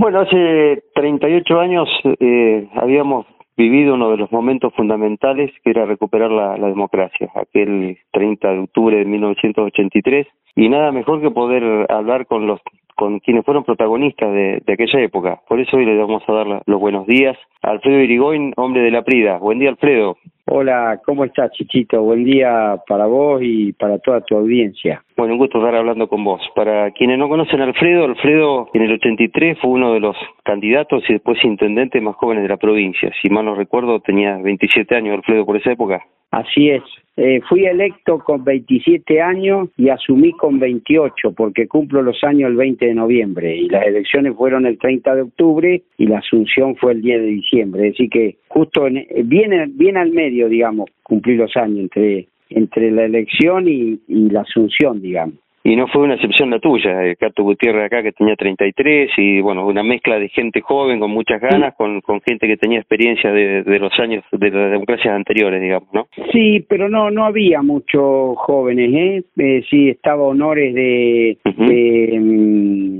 Bueno, hace 38 años eh, habíamos vivido uno de los momentos fundamentales que era recuperar la, la, democracia, aquel 30 de octubre de 1983, y nada mejor que poder hablar con los con quienes fueron protagonistas de, de aquella época. Por eso hoy le vamos a dar los buenos días a Alfredo Irigoyen, hombre de la Prida. Buen día, Alfredo. Hola, ¿cómo estás, Chichito? Buen día para vos y para toda tu audiencia. Bueno, un gusto estar hablando con vos. Para quienes no conocen a Alfredo, Alfredo en el 83 fue uno de los candidatos y después intendentes más jóvenes de la provincia. Si mal no recuerdo, tenía 27 años Alfredo por esa época. Así es. Eh, fui electo con 27 años y asumí con 28 porque cumplo los años el 20 de noviembre y las elecciones fueron el 30 de octubre y la asunción fue el 10 de diciembre. Así que justo en, bien, bien al medio, digamos, cumplí los años entre, entre la elección y, y la asunción, digamos y no fue una excepción la tuya, el Cato Gutiérrez acá que tenía 33 y bueno, una mezcla de gente joven con muchas ganas, con, con gente que tenía experiencia de, de los años de las democracias anteriores, digamos, ¿no? Sí, pero no no había muchos jóvenes, ¿eh? eh sí, estaba Honores de, de mm, ¿cómo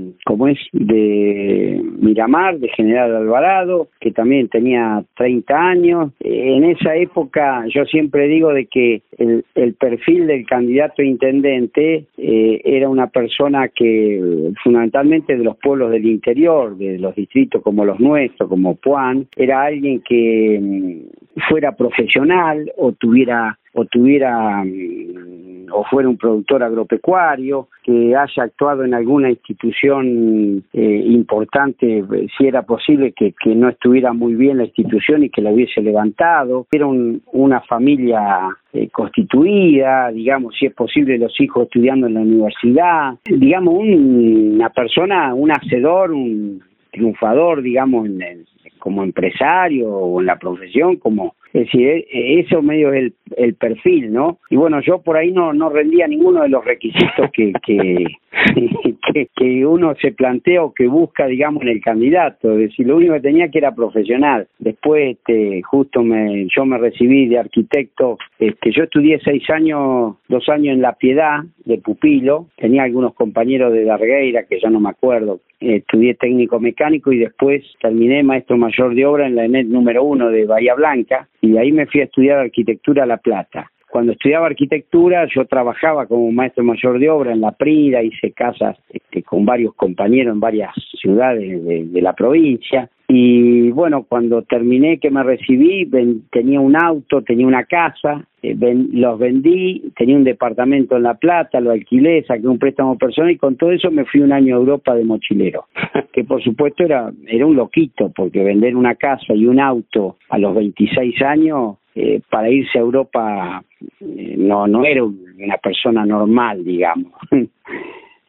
De Miramar, de General Alvarado, que también tenía 30 años. En esa época yo siempre digo de que el, el perfil del candidato intendente eh, era una persona que fundamentalmente de los pueblos del interior, de los distritos como los nuestros, como Puan, era alguien que mm, fuera profesional o tuviera o tuviera mm, o fuera un productor agropecuario, que haya actuado en alguna institución eh, importante, si era posible que, no estuviera muy bien la institución y que la hubiese levantado, era una familia eh, constituida, digamos, si es posible los hijos estudiando en la universidad, digamos, una persona, un hacedor, un triunfador, digamos, en, como empresario o en la profesión, como es decir, e, eso medio es el, el perfil, ¿no? Y bueno, yo por ahí no, no rendía ninguno de los requisitos que, que, que, uno se plantea o que busca, digamos, en el candidato. Es decir, lo único que tenía que era profesional. Después, este, justo me, yo me recibí de arquitecto. Este, yo estudié seis años, dos años en La Piedad, de pupilo. Tenía algunos compañeros de Dargueira, que ya no me acuerdo. estudié técnico mecánico y después terminé maestro mayor de obra en la ENET número uno de Bahía Blanca y ahí me fui a estudiar arquitectura a La Plata. Cuando estudiaba arquitectura, yo trabajaba como maestro mayor de obra en La Prida, hice casas este, con varios compañeros en varias ciudades de, la provincia. Y bueno, cuando terminé que me recibí, tenía un auto, tenía una casa, eh, los vendí, tenía un departamento en La Plata, lo alquilé, saqué un préstamo personal y con todo eso me fui un año a Europa de mochilero. que por supuesto era, era un loquito, porque vender una casa y un auto a los 26 años eh, para irse a Europa eh, no no era una persona normal digamos.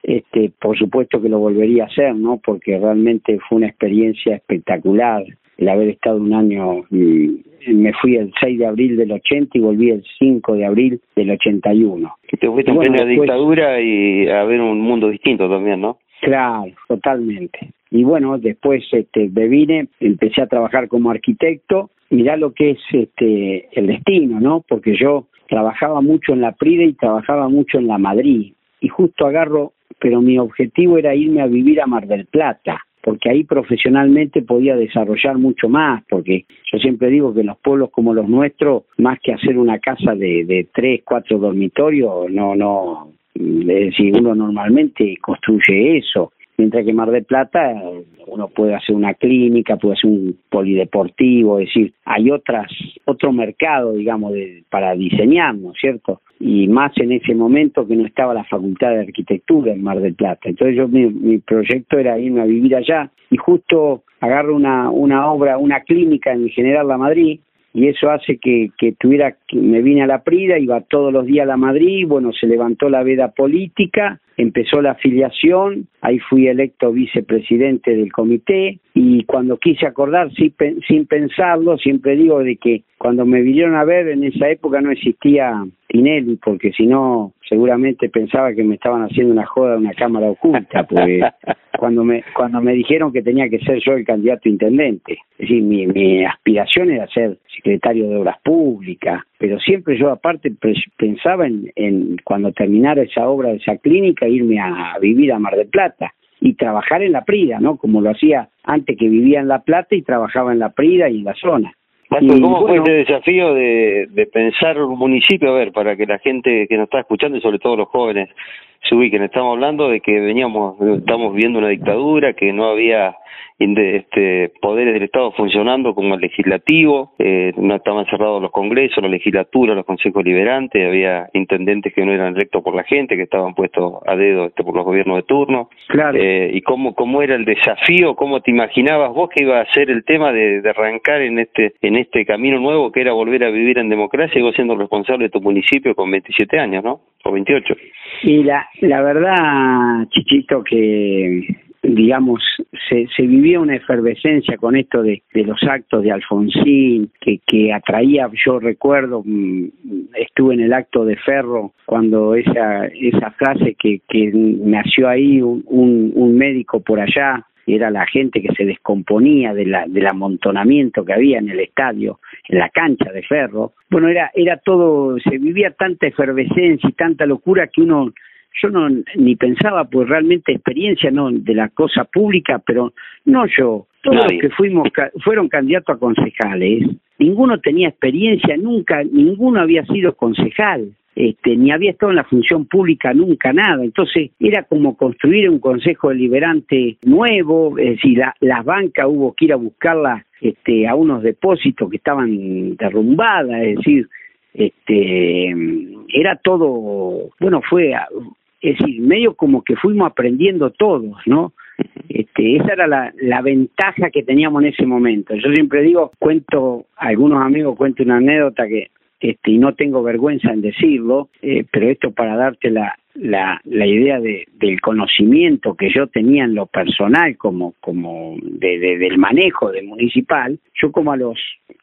Este por supuesto que lo volvería a hacer no porque realmente fue una experiencia espectacular el haber estado un año me fui el 6 de abril del 80 y volví el 5 de abril del 81 que te fuiste en la dictadura y a ver un mundo distinto también no claro totalmente y bueno después este me vine empecé a trabajar como arquitecto. Mirá lo que es este el destino, ¿no? Porque yo trabajaba mucho en la Pride y trabajaba mucho en la Madrid. Y justo agarro, pero mi objetivo era irme a vivir a Mar del Plata, porque ahí profesionalmente podía desarrollar mucho más, porque yo siempre digo que los pueblos como los nuestros, más que hacer una casa de, de tres, cuatro dormitorios, no, no, es decir, uno normalmente construye eso, mientras que Mar del Plata uno puede hacer una clínica, puede hacer un polideportivo, es decir, hay otras otro mercado, digamos, de, para diseñar, ¿no es cierto? Y más en ese momento que no estaba la Facultad de Arquitectura en Mar del Plata. Entonces yo mi, mi proyecto era irme a vivir allá y justo agarro una, una obra, una clínica en General La Madrid, y eso hace que, que tuviera, que me vine a la Prida, iba todos los días a la Madrid, bueno, se levantó la veda política, empezó la afiliación, ahí fui electo vicepresidente del comité y cuando quise acordar sin, pensarlo, siempre digo de que cuando me vinieron a ver en esa época no existía Tinelli, porque si no seguramente pensaba que me estaban haciendo una joda una cámara oculta, porque cuando me cuando me dijeron que tenía que ser yo el candidato intendente, es decir, mi, mi aspiración era ser secretario de Obras Públicas, pero siempre yo aparte pensaba en, en cuando terminara esa obra de esa clínica irme a vivir a Mar del Plata y trabajar en la Prida, ¿no? Como lo hacía antes que vivía en La Plata y trabajaba en la Prida y en la zona. ¿cómo fue ese desafío de, de pensar un municipio? A ver, para que la gente que nos está escuchando y sobre todo los jóvenes se ubiquen. Estamos hablando de que veníamos, estamos viendo una dictadura, que no había este, poderes del Estado funcionando como el legislativo, eh, no estaban cerrados los congresos, la legislatura, los consejos liberantes, había intendentes que no eran electos por la gente, que estaban puestos a dedo este, por los gobiernos de turno. Claro. Eh, y cómo, cómo era el desafío, cómo te imaginabas vos que iba a ser el tema de, de arrancar en este, en este camino nuevo que era volver a vivir en democracia y vos siendo responsable de tu municipio con 27 años, ¿no? O 28. Y la, la verdad, Chichito, que digamos, se, se vivía una efervescencia con esto de, los actos de Alfonsín, que, que atraía, yo recuerdo, mm, estuve en el acto de Ferro cuando esa, esa frase que, que nació ahí un, un, un médico por allá, era la gente que se descomponía de la, del amontonamiento que había en el estadio, en la cancha de ferro. Bueno, era, era todo, se vivía tanta efervescencia y tanta locura que uno yo no ni pensaba pues realmente experiencia no de la cosa pública pero no yo. Todos los que fuimos fueron candidatos a concejales ninguno tenía experiencia nunca ninguno había sido concejal este, ni había estado en la función pública nunca nada. Entonces era como construir un consejo deliberante nuevo, es decir, la, las bancas hubo que ir a buscarla este, a unos depósitos que estaban derrumbadas, es decir, este, era todo, bueno, fue es decir, medio como que fuimos aprendiendo todos, ¿no? Este, esa era la, la ventaja que teníamos en ese momento. Yo siempre digo, cuento, algunos amigos cuento una anécdota que, este, y no tengo vergüenza en decirlo, eh, pero esto para darte la, la, la idea de, del conocimiento que yo tenía en lo personal como, como de, de, del manejo de municipal, yo como a los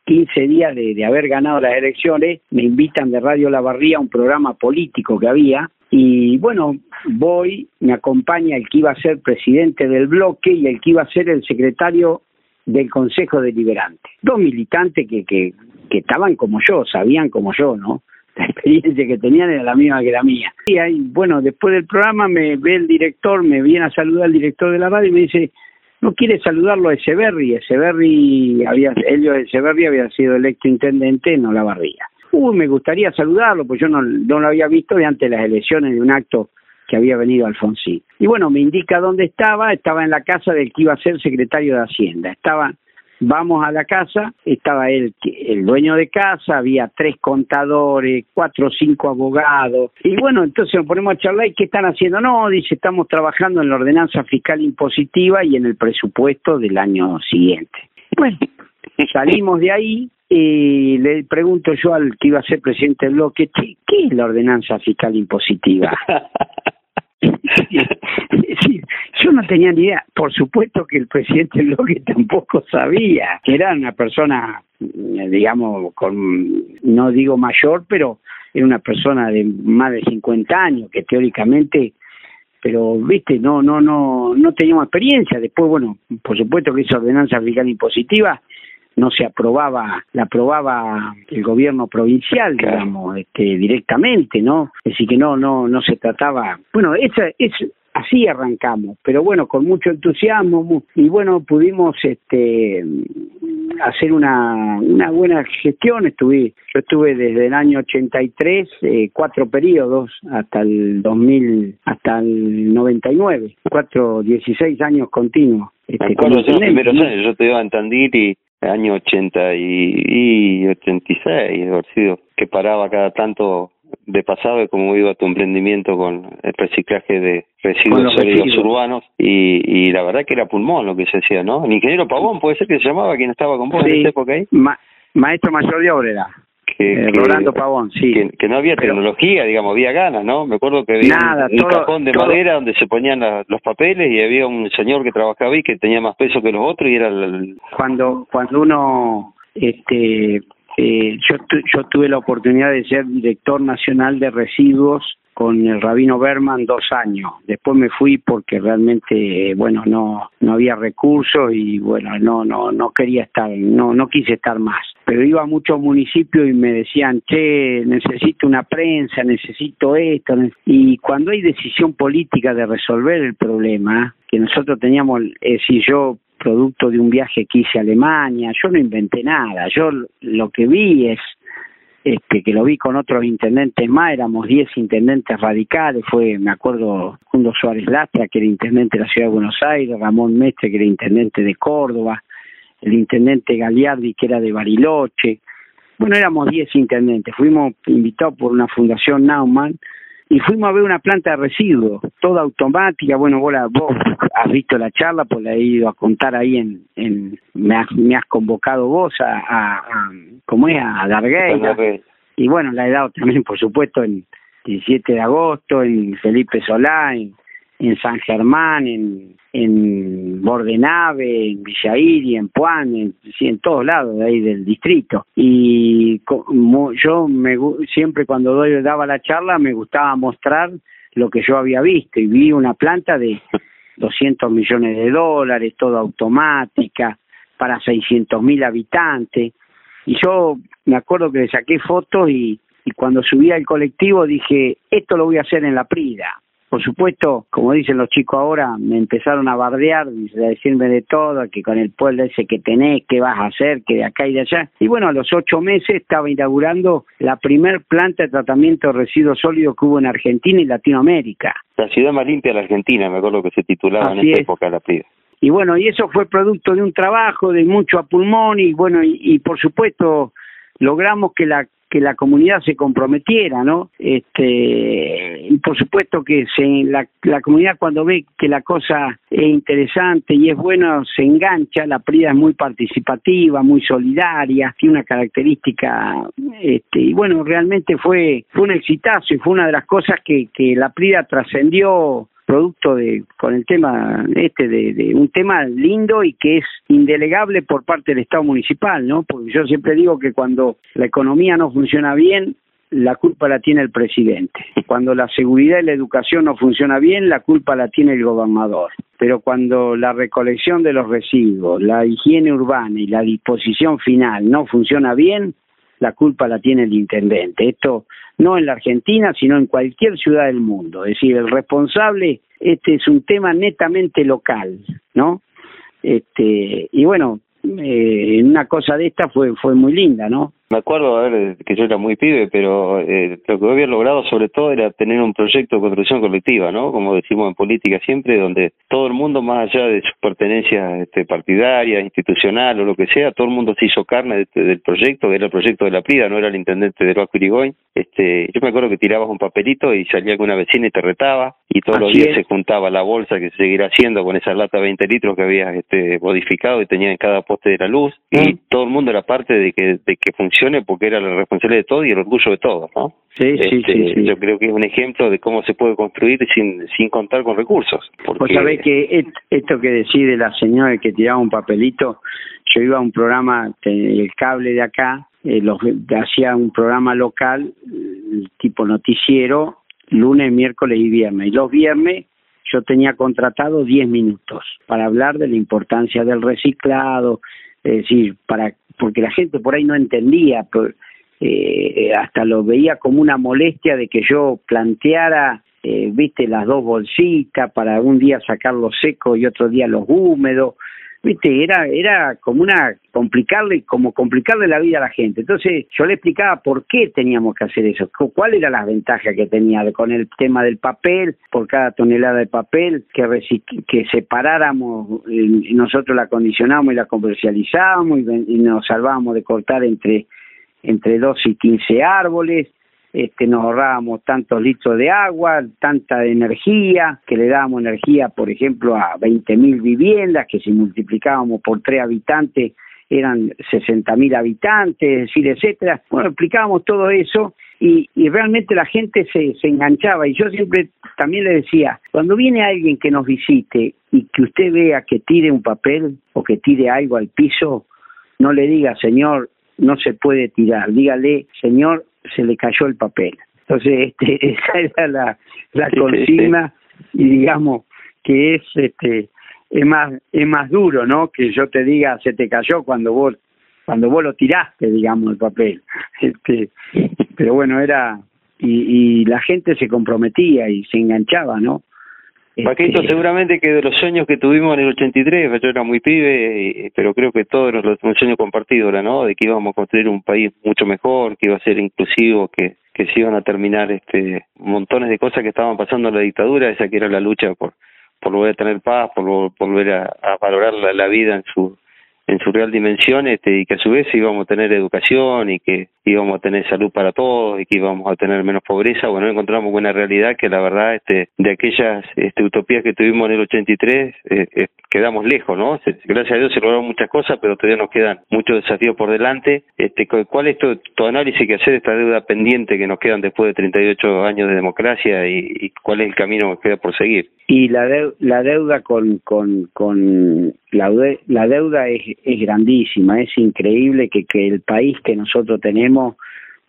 15 días de, de haber ganado las elecciones, me invitan de Radio La Barría a un programa político que había, y bueno, voy, me acompaña el que iba a ser presidente del bloque y el que iba a ser el secretario del Consejo Deliberante. Dos militantes que, que, que estaban como yo, sabían como yo, ¿no? La experiencia que tenían era la misma que la mía. Y ahí, bueno, después del programa me ve el director, me viene a saludar el director de la radio y me dice, no quiere saludarlo a Echeverry. Echeverry, había, Elio Echeverry había sido electo intendente en Olavarría uy, me gustaría saludarlo, pues yo no, no lo había visto de antes de las elecciones de un acto que había venido Alfonsín. Y bueno, me indica dónde estaba, estaba en la casa del que iba a ser secretario de Hacienda. Estaba, vamos a la casa, estaba él, el dueño de casa, había tres contadores, cuatro o cinco abogados. Y bueno, entonces nos ponemos a charlar, ¿y qué están haciendo? No, dice, estamos trabajando en la ordenanza fiscal impositiva y en el presupuesto del año siguiente. Bueno, salimos de ahí y le pregunto yo al que iba a ser presidente del bloque, ¿qué, es la ordenanza fiscal impositiva? yo no tenía ni idea. Por supuesto que el presidente bloque tampoco sabía. que Era una persona, digamos, con, no digo mayor, pero era una persona de más de 50 años que teóricamente pero viste no no no no teníamos experiencia después bueno por supuesto que esa ordenanza fiscal impositiva no se aprobaba, la aprobaba el gobierno provincial, digamos, este, directamente, ¿no? Es decir, que no, no, no se trataba, bueno, esa, es, así arrancamos, pero bueno, con mucho entusiasmo y bueno, pudimos este hacer una, una buena gestión, estuve, yo estuve desde el año 83, eh, cuatro periodos hasta el 2000, hasta el 99, cuatro, 16 años continuos. Este, los primeros años, yo te iba a Tandil y año 80 y, y 86, sido, que paraba cada tanto de pasado de cómo iba tu emprendimiento con el reciclaje de residuos sólidos urbanos y, y la verdad que era pulmón lo que se hacía, ¿no? El ingeniero Pavón puede ser que se llamaba quien estaba con vos en esa época ahí. maestro mayor de obra que, Rolando Pavón, sí. Que, no había tecnología, digamos, había ganas, ¿no? Me acuerdo que había un, cajón de madera donde se ponían los papeles y había un señor que trabajaba ahí que tenía más peso que los otros y era el... Cuando, cuando uno, este, eh, yo, yo tuve la oportunidad de ser director nacional de residuos con el rabino Berman dos años. Después me fui porque realmente, bueno, no no había recursos y bueno, no no no quería estar, no no quise estar más. pero iba a muchos municipios y me decían, che, necesito una prensa, necesito esto, y cuando hay decisión política de resolver el problema, que nosotros teníamos, es decir, yo producto de un viaje que hice a Alemania, yo no inventé nada, yo lo que vi es este, que lo vi con otros intendentes más, éramos 10 intendentes radicales, fue, me acuerdo, Jundo Suárez Lastra, que era intendente de la Ciudad de Buenos Aires, Ramón Mestre, que era intendente de Córdoba, el intendente Galiardi, que era de Bariloche, bueno, éramos 10 intendentes, fuimos invitados por una fundación Naumann, y fuimos a ver una planta de residuos, toda automática, bueno, vos, vos has visto la charla, pues la he ido a contar ahí en, en me, has, me has convocado vos a, a, a ¿cómo es? A Dargueira, y bueno, la he dado también, por supuesto, en 17 de agosto, en Felipe Solá, en, en San Germán, en, en Bordenave, en Villairi, en Puan, en, en todos lados de ahí del distrito. Y yo me, siempre cuando doy, daba la charla me gustaba mostrar lo que yo había visto y vi una planta de 200 millones de dólares, toda automática, para 600 mil habitantes. Y yo me acuerdo que le saqué fotos y, y cuando subí al colectivo dije, esto lo voy a hacer en la Prida por supuesto, como dicen los chicos ahora, me empezaron a bardear, a decirme de todo, que con el pueblo ese que tenés, qué vas a hacer, que de acá y de allá. Y bueno, a los ocho meses estaba inaugurando la primer planta de tratamiento de residuos sólidos que hubo en Argentina y Latinoamérica. La ciudad más limpia de la Argentina, me acuerdo que se titulaba en esa época la PRIDA. Y bueno, y eso fue producto de un trabajo, de mucho a pulmón y bueno, y por supuesto logramos que la que la comunidad se comprometiera, ¿no? Este, y por supuesto que se, la, la comunidad cuando ve que la cosa es interesante y es buena, se engancha, la PRIDA es muy participativa, muy solidaria, tiene una característica, este, y bueno, realmente fue, fue un exitazo y fue una de las cosas que, que la PRIDA trascendió producto de con el tema este de, de, un tema lindo y que es indelegable por parte del Estado municipal, ¿no? Porque yo siempre digo que cuando la economía no funciona bien, la culpa la tiene el presidente. Cuando la seguridad y la educación no funciona bien, la culpa la tiene el gobernador. Pero cuando la recolección de los residuos, la higiene urbana y la disposición final no funciona bien, la culpa la tiene el intendente. Esto no en la Argentina, sino en cualquier ciudad del mundo. Es decir, el responsable, este es un tema netamente local, ¿no? Este, y bueno, eh, una cosa de esta fue, fue muy linda, ¿no? Me acuerdo, a ver, que yo era muy pibe, pero eh, lo que había logrado sobre todo era tener un proyecto de construcción colectiva, ¿no? Como decimos en política siempre, donde todo el mundo, más allá de su pertenencia este, partidaria, institucional o lo que sea, todo el mundo se hizo carne este, del proyecto, que era el proyecto de la Prida, no era el intendente de Roaco Irigoyen. Este, yo me acuerdo que tirabas un papelito y salía alguna vecina y te retaba, y todos los días se juntaba la bolsa que se seguirá haciendo con esa lata de 20 litros que había este, modificado y tenía en cada poste de la luz, y mm. todo el mundo era parte de que, de que porque era la responsable de todo y el orgullo de todos, ¿no? Sí, sí, este, sí, Yo creo que es un ejemplo de cómo se puede construir sin, sin contar con recursos. Porque... Vos sabés que esto que decide la señora que tiraba un papelito, yo iba a un programa, el cable de acá, eh, los, hacía un programa local, tipo noticiero, lunes, miércoles y viernes. Y los viernes yo tenía contratado 10 minutos para hablar de la importancia del reciclado, es decir, para porque la gente por ahí no entendía, eh, hasta lo veía como una molestia de que yo planteara, eh, viste, las dos bolsitas para un día sacar los secos y otro día los húmedos, viste, era, era como una complicarle, como complicarle la vida a la gente. Entonces yo le explicaba por qué teníamos que hacer eso, cuál era la ventaja que tenía con el tema del papel, por cada tonelada de papel, que, que separáramos, nosotros la acondicionamos y la comercializábamos y, nos salvábamos de cortar entre entre 12 y 15 árboles, este, nos ahorrábamos tantos litros de agua, tanta energía, que le dábamos energía, por ejemplo, a 20.000 viviendas, que si multiplicábamos por tres habitantes eran 60.000 habitantes, es decir, etcétera. Bueno, explicábamos todo eso y, y realmente la gente se, se enganchaba y yo siempre también le decía, cuando viene alguien que nos visite y que usted vea que tire un papel o que tire algo al piso, no le diga, señor, no se puede tirar, dígale, señor, se le cayó el papel. Entonces, este, esa era la, la consigna y digamos que es este es más es más duro, ¿no? Que yo te diga se te cayó cuando vos cuando vos lo tiraste, digamos, el papel. Este, pero bueno, era y, y la gente se comprometía y se enganchaba, ¿no? Paquito, este, seguramente que de los sueños que tuvimos en el 83, yo era muy pibe, pero creo que todos los un sueño compartido, ¿no? De que íbamos a construir un país mucho mejor, que iba a ser inclusivo, que, que se iban a terminar este montones de cosas que estaban pasando en la dictadura, esa que era la lucha por, por volver a tener paz, por, volver a, a valorar la, la vida en su en su real dimensión este, y que a su vez íbamos a tener educación y que íbamos a tener salud para todos y que íbamos a tener menos pobreza, bueno, encontramos una realidad que la verdad este, de aquellas este, utopías que tuvimos en el 83 eh, eh, quedamos lejos, ¿no? Gracias a Dios se lograron muchas cosas, pero todavía nos quedan muchos desafíos por delante. Este, ¿Cuál es tu, tu análisis que hacer de esta deuda pendiente que nos quedan después de 38 años de democracia y, y cuál es el camino que queda por seguir? Y la, la deuda con, con, con la, la deuda es, es grandísima, es increíble que, que el país que nosotros tenemos,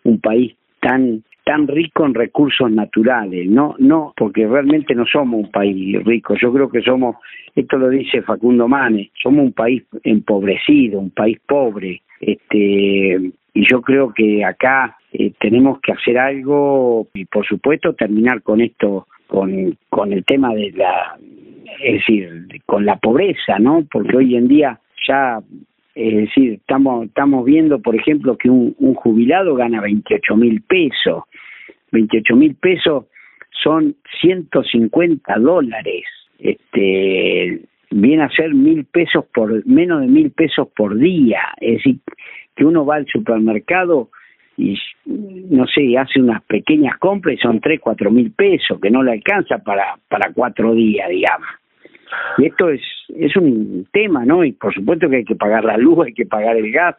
un país tan tan rico en recursos naturales, no, no, porque realmente no somos un país rico, yo creo que somos, esto lo dice Facundo Manes, somos un país empobrecido, un país pobre, este, y yo creo que acá eh, tenemos que hacer algo y por supuesto terminar con esto, con, con el tema de la, es decir, con la pobreza, ¿no? Porque hoy en día ya es decir, estamos, estamos viendo, por ejemplo, que un, un jubilado gana 28 mil pesos. 28 mil pesos son 150 dólares. Este, viene a ser mil pesos por, menos de mil pesos por día. Es decir, que uno va al supermercado y, no sé, hace unas pequeñas compras y son tres, cuatro mil pesos, que no le alcanza para, para cuatro días, digamos. Y esto es, es un tema, ¿no? Y por supuesto que hay que pagar la luz, hay que pagar el gas.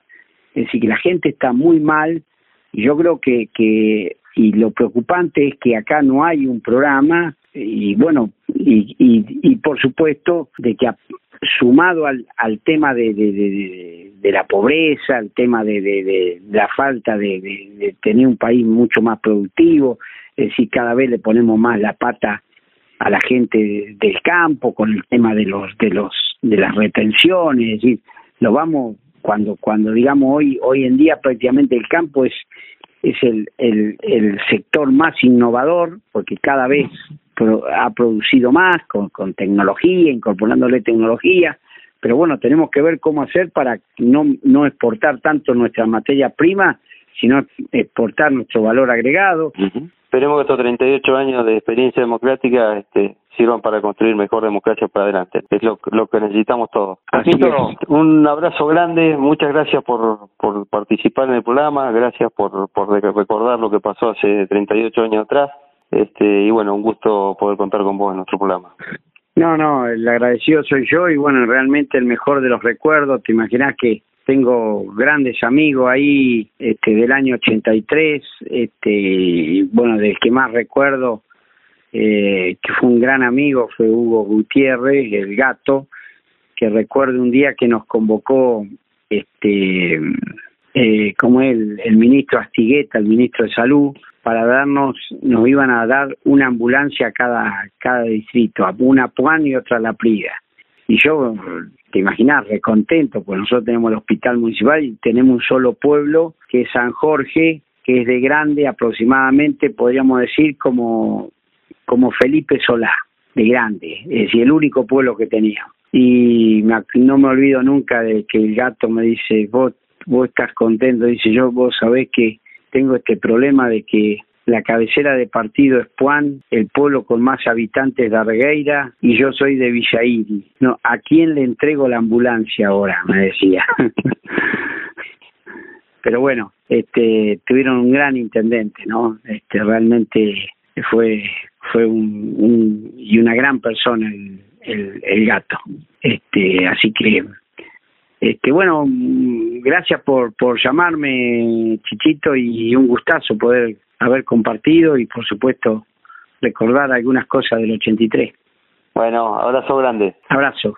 Es decir, que la gente está muy mal y yo creo que, que y lo preocupante es que acá no hay un programa y bueno, y, y, y por supuesto de que sumado al, al tema de, de, de, la pobreza, al tema de, la falta de, de, tener un país mucho más productivo, es decir, cada vez le ponemos más la pata a la gente del campo con el tema de los de los de las retenciones, es decir, lo vamos cuando cuando digamos hoy hoy en día prácticamente el campo es es el, el, el sector más innovador porque cada vez ha producido más con, con tecnología, incorporándole tecnología, pero bueno, tenemos que ver cómo hacer para no, no exportar tanto nuestra materia prima, sino exportar nuestro valor agregado. Esperemos que estos 38 años de experiencia democrática este, sirvan para construir mejor democracia para adelante. Es lo, lo que necesitamos todos. Así un abrazo grande, muchas gracias por, por participar en el programa, gracias por, por recordar lo que pasó hace 38 años atrás. Este, y bueno, un gusto poder contar con vos en nuestro programa. No, no, el agradecido soy yo y bueno, realmente el mejor de los recuerdos, te imaginas que tengo grandes amigos ahí este, del año 83, este, bueno, del que más recuerdo, eh, que fue un gran amigo, fue Hugo Gutiérrez, el gato, que recuerdo un día que nos convocó, este, eh, como el, el ministro Astigueta, el ministro de Salud, para darnos, nos iban a dar una ambulancia a cada, cada distrito, una a Puan y otra a La Prida. Y yo te imaginas, recontento, pues nosotros tenemos el hospital municipal y tenemos un solo pueblo, que es San Jorge, que es de grande aproximadamente, podríamos decir, como, como Felipe Solá, de grande, es decir, el único pueblo que tenía. Y no me olvido nunca de que el gato me dice, vos, vos estás contento, dice yo, vos sabés que tengo este problema de que la cabecera de partido es Puan, el pueblo con más habitantes de Argueira y yo soy de Villairi. No, ¿a quién le entrego la ambulancia ahora? Me decía. Pero bueno, este, tuvieron un gran intendente, ¿no? Este, realmente fue fue un, y una gran persona el, el, el gato. Este, así que este, bueno, gracias por, por llamarme, Chichito, y un gustazo poder haber compartido y por supuesto recordar algunas cosas del 83. Bueno, abrazo grande. Abrazo.